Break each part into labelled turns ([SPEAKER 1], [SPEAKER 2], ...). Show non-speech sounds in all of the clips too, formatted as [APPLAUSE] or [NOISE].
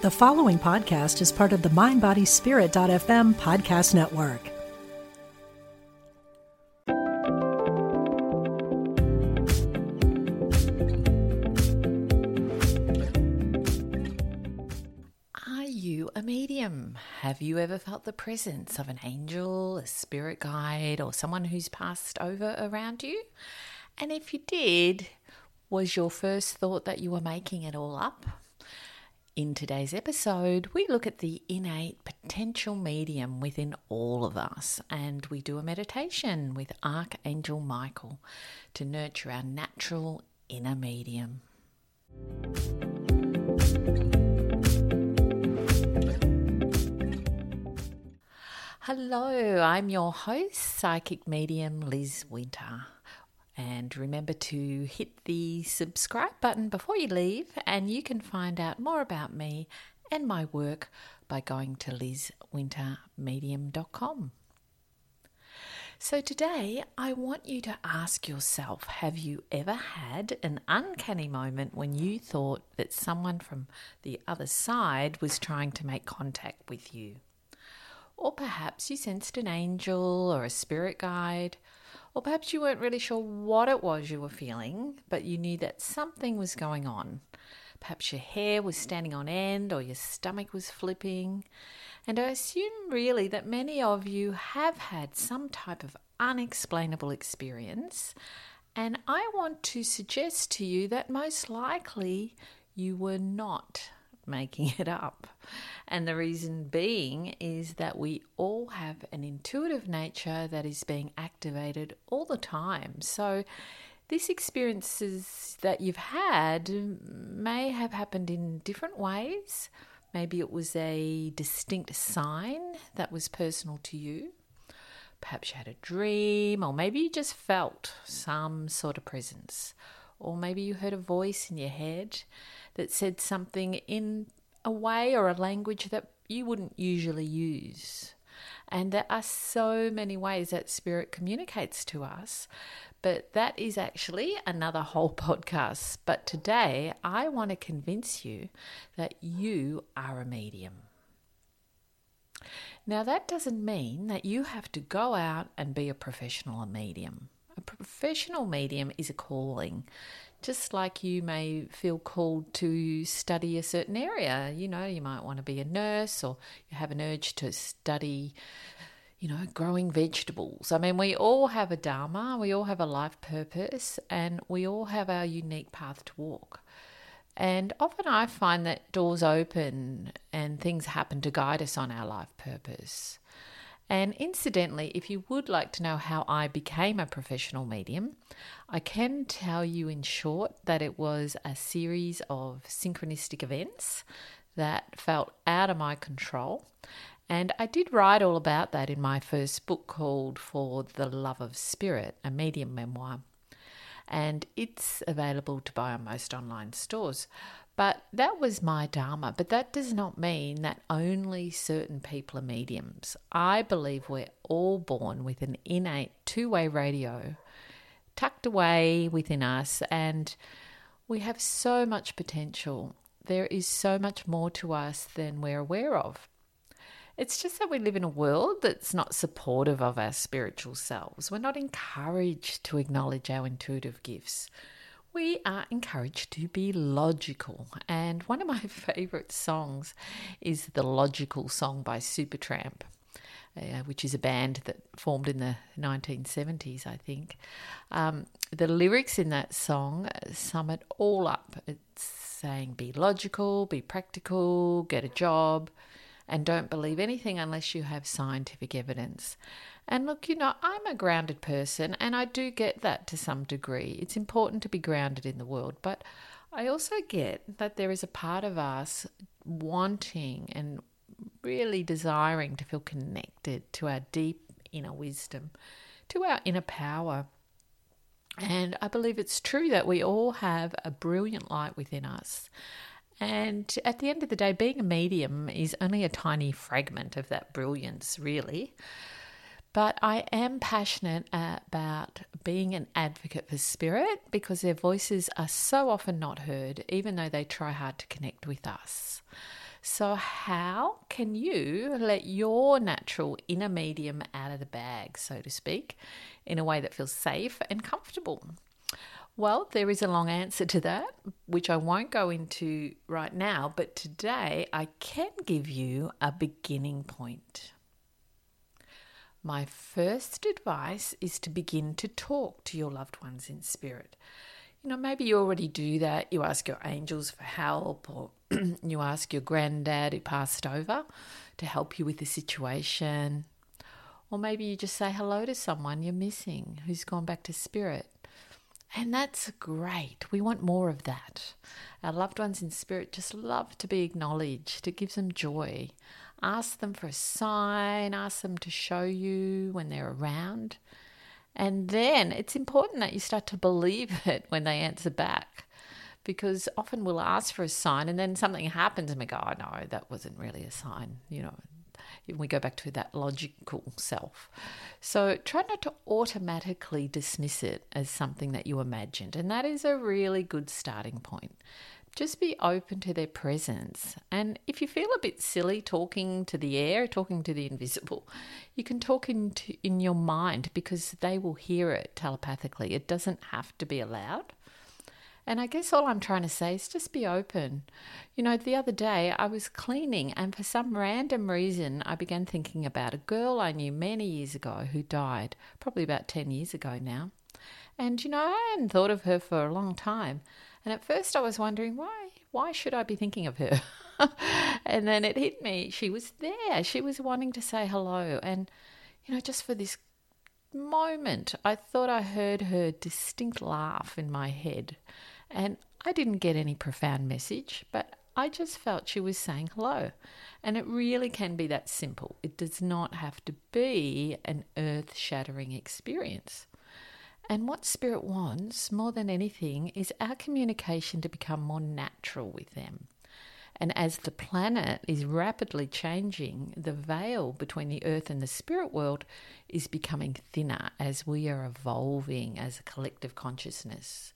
[SPEAKER 1] The following podcast is part of the MindBodySpirit.fm podcast network.
[SPEAKER 2] Are you a medium? Have you ever felt the presence of an angel, a spirit guide, or someone who's passed over around you? And if you did, was your first thought that you were making it all up? In today's episode, we look at the innate potential medium within all of us and we do a meditation with Archangel Michael to nurture our natural inner medium. Hello, I'm your host, psychic medium Liz Winter. And remember to hit the subscribe button before you leave, and you can find out more about me and my work by going to lizwintermedium.com. So, today I want you to ask yourself Have you ever had an uncanny moment when you thought that someone from the other side was trying to make contact with you? Or perhaps you sensed an angel or a spirit guide or perhaps you weren't really sure what it was you were feeling, but you knew that something was going on. Perhaps your hair was standing on end or your stomach was flipping. And I assume really that many of you have had some type of unexplainable experience. And I want to suggest to you that most likely you were not making it up. And the reason being is that we all have an intuitive nature that is being activated all the time. So, these experiences that you've had may have happened in different ways. Maybe it was a distinct sign that was personal to you. Perhaps you had a dream, or maybe you just felt some sort of presence. Or maybe you heard a voice in your head that said something in a way or a language that you wouldn't usually use. And there are so many ways that spirit communicates to us, but that is actually another whole [LAUGHS] podcast. But today, I want to convince you that you are a medium. Now, that doesn't mean that you have to go out and be a professional medium. A professional medium is a calling just like you may feel called to study a certain area. You know, you might want to be a nurse or you have an urge to study, you know, growing vegetables. I mean, we all have a Dharma, we all have a life purpose, and we all have our unique path to walk. And often I find that doors open and things happen to guide us on our life purpose. And incidentally, if you would like to know how I became a professional medium, I can tell you in short that it was a series of synchronistic events that felt out of my control. And I did write all about that in my first book called For the Love of Spirit, a medium memoir. And it's available to buy on most online stores. But that was my Dharma. But that does not mean that only certain people are mediums. I believe we're all born with an innate two way radio tucked away within us, and we have so much potential. There is so much more to us than we're aware of. It's just that we live in a world that's not supportive of our spiritual selves. We're not encouraged to acknowledge our intuitive gifts we are encouraged to be logical. And one of my [LAUGHS] favourite songs is the Logical Song by Supertramp. Uh, which is a band that formed in the 1970s, I think. Um, the lyrics in that song sum it all up. It's saying, be logical, be practical, get a job, and don't believe anything unless you have scientific evidence. And look, you know, I'm a grounded person and I do get that to some degree. It's important to be grounded in the world, but I also get that there is a part of us wanting and really desiring to feel connected to our deep inner wisdom, to our inner power. And I believe it's true that we all have a brilliant light within us. And at the end of the day, being a medium is only a tiny fragment of that brilliance, really. But I am passionate about being an advocate for spirit because their voices are so often not heard, even though they try hard to connect with us. So, how can you let your natural inner medium out of the bag, so to speak, in a way that feels safe and comfortable? Well, there is a long answer to that, which I won't go into right now, but today I can give you a beginning point. My first advice is to begin to talk to your loved ones in spirit. You know, maybe you already do that. You ask your angels for help, or [CLEARS THROAT] you ask your granddad who passed over to help you with the situation. Or maybe you just say hello to someone you're missing who's gone back to spirit. And that's great. We want more of that. Our loved ones in spirit just love to be acknowledged. It gives them joy. Ask them for a sign, ask them to show you when they're around. And then it's important that you start to believe [LAUGHS] it when they answer back. Because often we'll ask for a sign and then something happens and we go, oh no, that wasn't really a sign. You know, we go back to that logical self. So try not to automatically dismiss it as something that you imagined. And that is a really good starting point. Just be open to their presence. And if you feel a bit silly talking to the air, talking to the invisible, you can talk into, in your mind because they will hear it telepathically. It doesn't have to be aloud. And I guess all I'm trying to say is just be open. You know, the other day I was cleaning, and for some random reason, I began thinking about a girl I knew many years ago who died, probably about 10 years ago now. And, you know, I hadn't thought of her for a long time. And at first I was wondering, why? Why should I be thinking of her? [LAUGHS] and then it hit me. She was there. She was wanting to say hello. And, you know, just for this moment, I thought I heard her distinct laugh in my head. And I didn't get any profound message, but I just felt she was saying hello. And it really can be that simple. It does not have to be an earth shattering experience. And what Spirit wants more than anything is our communication to become more natural with them. And as the planet is rapidly changing, the veil between the earth and the spirit world is becoming thinner as we are evolving as a collective consciousness.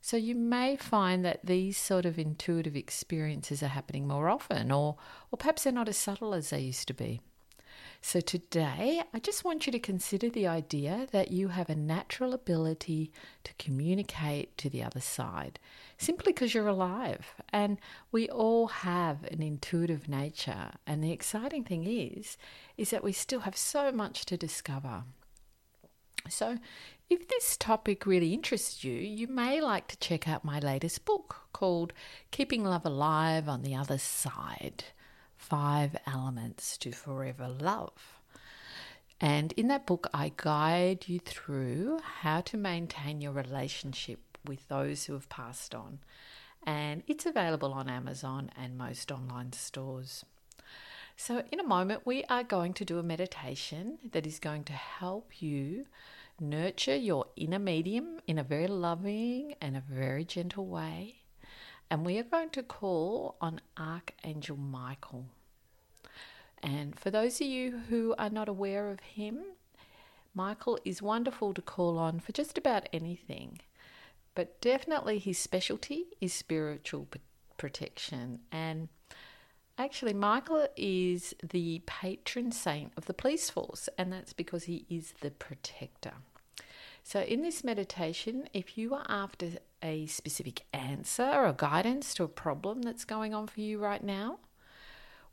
[SPEAKER 2] So you may find that these sort of intuitive experiences are happening more often, or, or perhaps they're not as subtle as they used to be. So today, I just want you to consider the idea that you have a natural ability to communicate to the other side simply because you're alive. And we all have an intuitive nature. And the exciting thing is, is that we still have so much to discover. So, if this topic really interests you, you may like to check out my latest book called Keeping Love Alive on the Other Side Five Elements to Forever Love. And in that book, I guide you through how to maintain your relationship with those who have passed on. And it's available on Amazon and most online stores. So, in a moment, we are going to do a meditation that is going to help you nurture your inner medium in a very loving and a very gentle way. And we are going to call on Archangel Michael. And for those of you who are not aware of him, Michael is wonderful to call on for just about anything. But definitely his specialty is spiritual protection. And actually, Michael is the patron saint of the police force, and that's because he is the protector. So, in this meditation, if you are after a specific answer or guidance to a problem that's going on for you right now,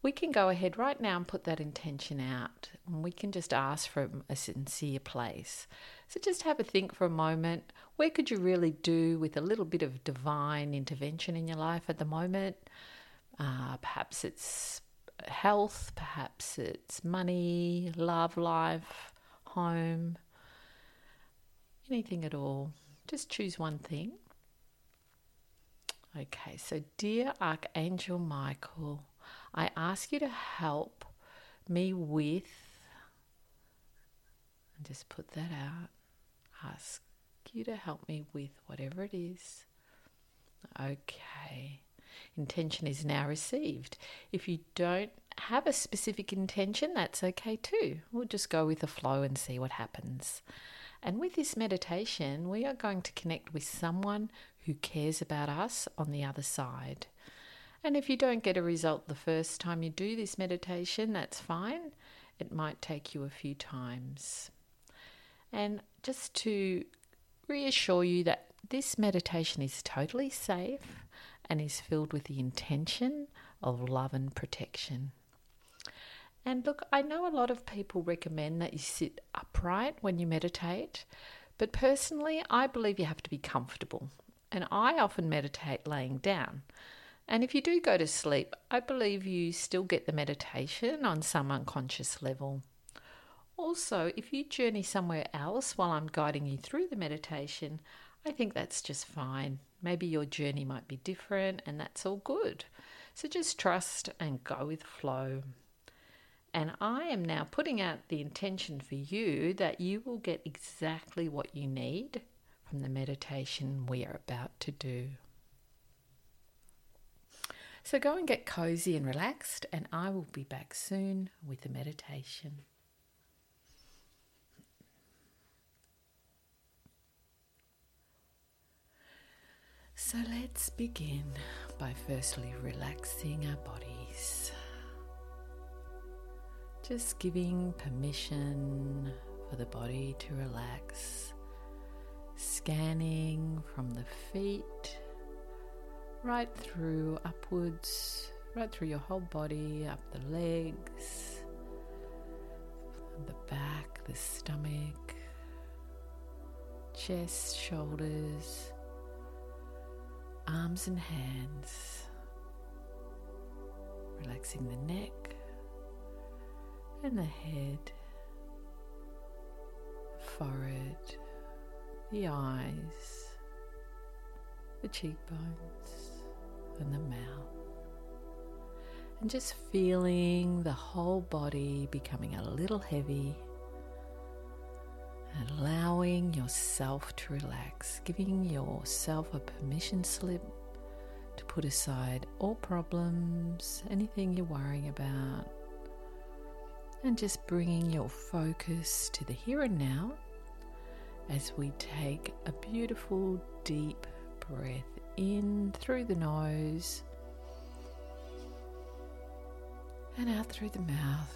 [SPEAKER 2] we can go ahead right now and put that intention out. And we can just ask from a sincere place. So, just have a think for a moment. Where could you really do with a little bit of divine intervention in your life at the moment? Uh, perhaps it's health, perhaps it's money, love life, home anything at all. Just choose one thing. Okay, so dear Archangel Michael, I ask you to help me with, and just put that out, ask you to help me with whatever it is. Okay, intention is now received. If you don't have a specific intention, that's okay too. We'll just go with the flow and see what happens. And with this meditation, we are going to connect with someone who cares about us on the other side. And if you don't get a result the first time you do this meditation, that's fine. It might take you a few times. And just to reassure you that this meditation is totally safe and is filled with the intention of love and protection. And look, I know a lot of people recommend that you sit upright when you meditate, but personally, I believe you have to be comfortable. And I often meditate laying down. And if you do go to sleep, I believe you still get the meditation on some unconscious level. Also, if you journey somewhere else while I'm guiding you through the meditation, I think that's just fine. Maybe your journey might be different, and that's all good. So just trust and go with flow. And I am now putting out the intention for you that you will get exactly what you need from the meditation we are about to do. So go and get cozy and relaxed, and I will be back soon with the meditation. So let's begin by firstly relaxing our bodies. Just giving permission for the body to relax, scanning from the feet right through upwards, right through your whole body, up the legs, the back, the stomach, chest, shoulders, arms and hands, relaxing the neck and the head, the forehead, the eyes, the cheekbones and the mouth. And just feeling the whole body becoming a little heavy allowing yourself to relax, giving yourself a permission slip to put aside all problems, anything you're worrying about, and just bringing your focus to the here and now as we take a beautiful deep breath in through the nose and out through the mouth.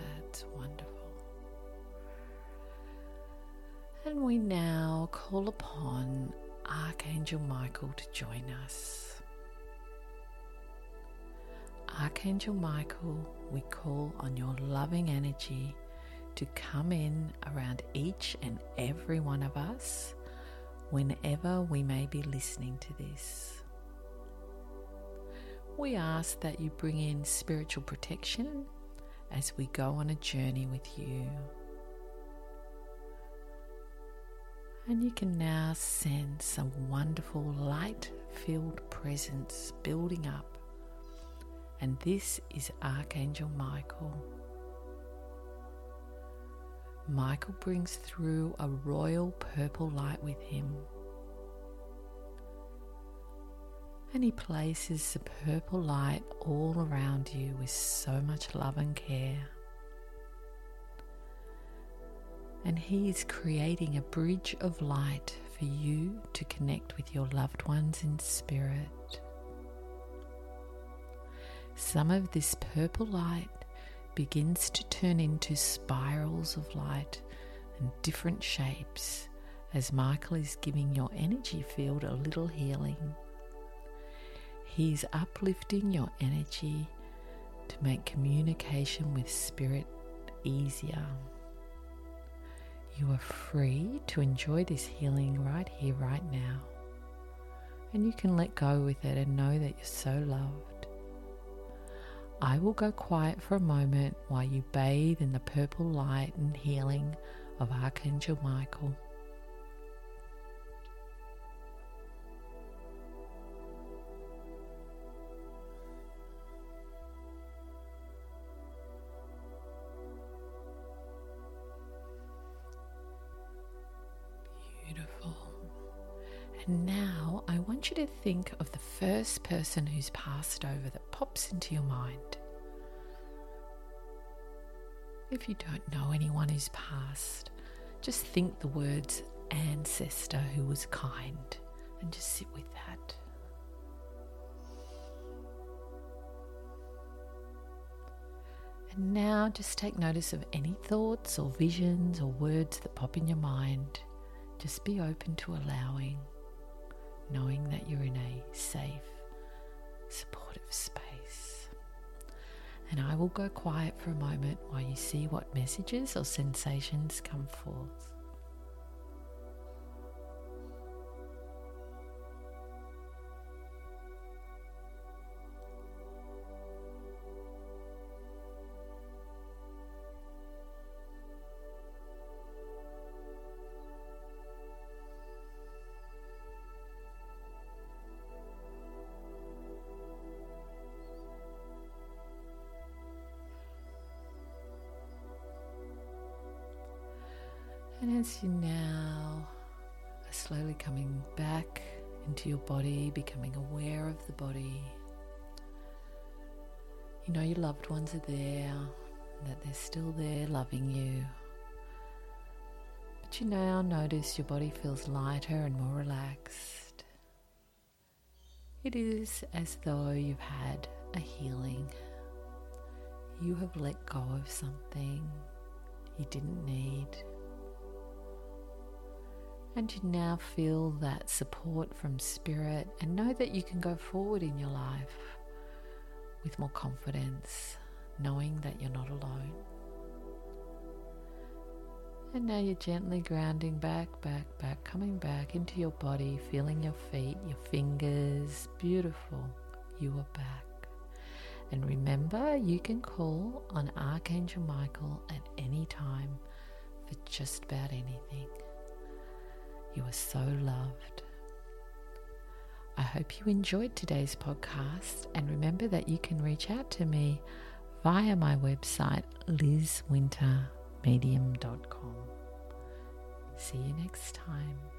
[SPEAKER 2] That's wonderful. And we now call upon Archangel Michael to join us. Archangel Michael, we call on your loving energy to come in around each and every one of us whenever we may be listening to this. We ask that you bring in spiritual protection as we go on a journey with you. And you can now sense a wonderful light filled presence building up. And this is Archangel Michael. Michael brings through a royal purple light with him. And he places the purple light all around you with so much love and care. And he is creating a bridge of light for you to connect with your loved ones in spirit. Some of this purple light begins to turn into spirals of light and different shapes as Michael is giving your energy field a little healing. He's uplifting your energy to make communication with Spirit easier. You are free to enjoy this healing right here, right now. And you can let go with it and know that you're so loved. I will go quiet for a moment while you bathe in the purple light and healing of Archangel Michael. And now I want you to think of the first person who's passed over that pops into your mind. If you don't know anyone who's passed, just think the words ancestor who was kind And just sit with that. And now just take notice of any thoughts or visions or words that pop in your mind. Just be open to allowing, knowing that you're in a safe, supportive space. And I will go quiet for a moment while you see what messages or sensations come forth. And as you now are slowly coming back into your body, becoming aware of the body, you know your loved ones are there, that they're still there loving you. But you now notice your body feels lighter and more relaxed. It is as though you've had a healing. You have let go of something you didn't need. And you now feel that support from spirit and know that you can go forward in your life with more confidence, knowing that you're not alone. And now you're gently grounding back, back, back, coming back into your body, feeling your feet, your fingers. Beautiful. You are back. And remember, you can call on Archangel Michael at any time for just about anything. You are so loved. I hope you enjoyed today's podcast and remember that you can reach out to me via my website lizwintermedium.com. See you next time.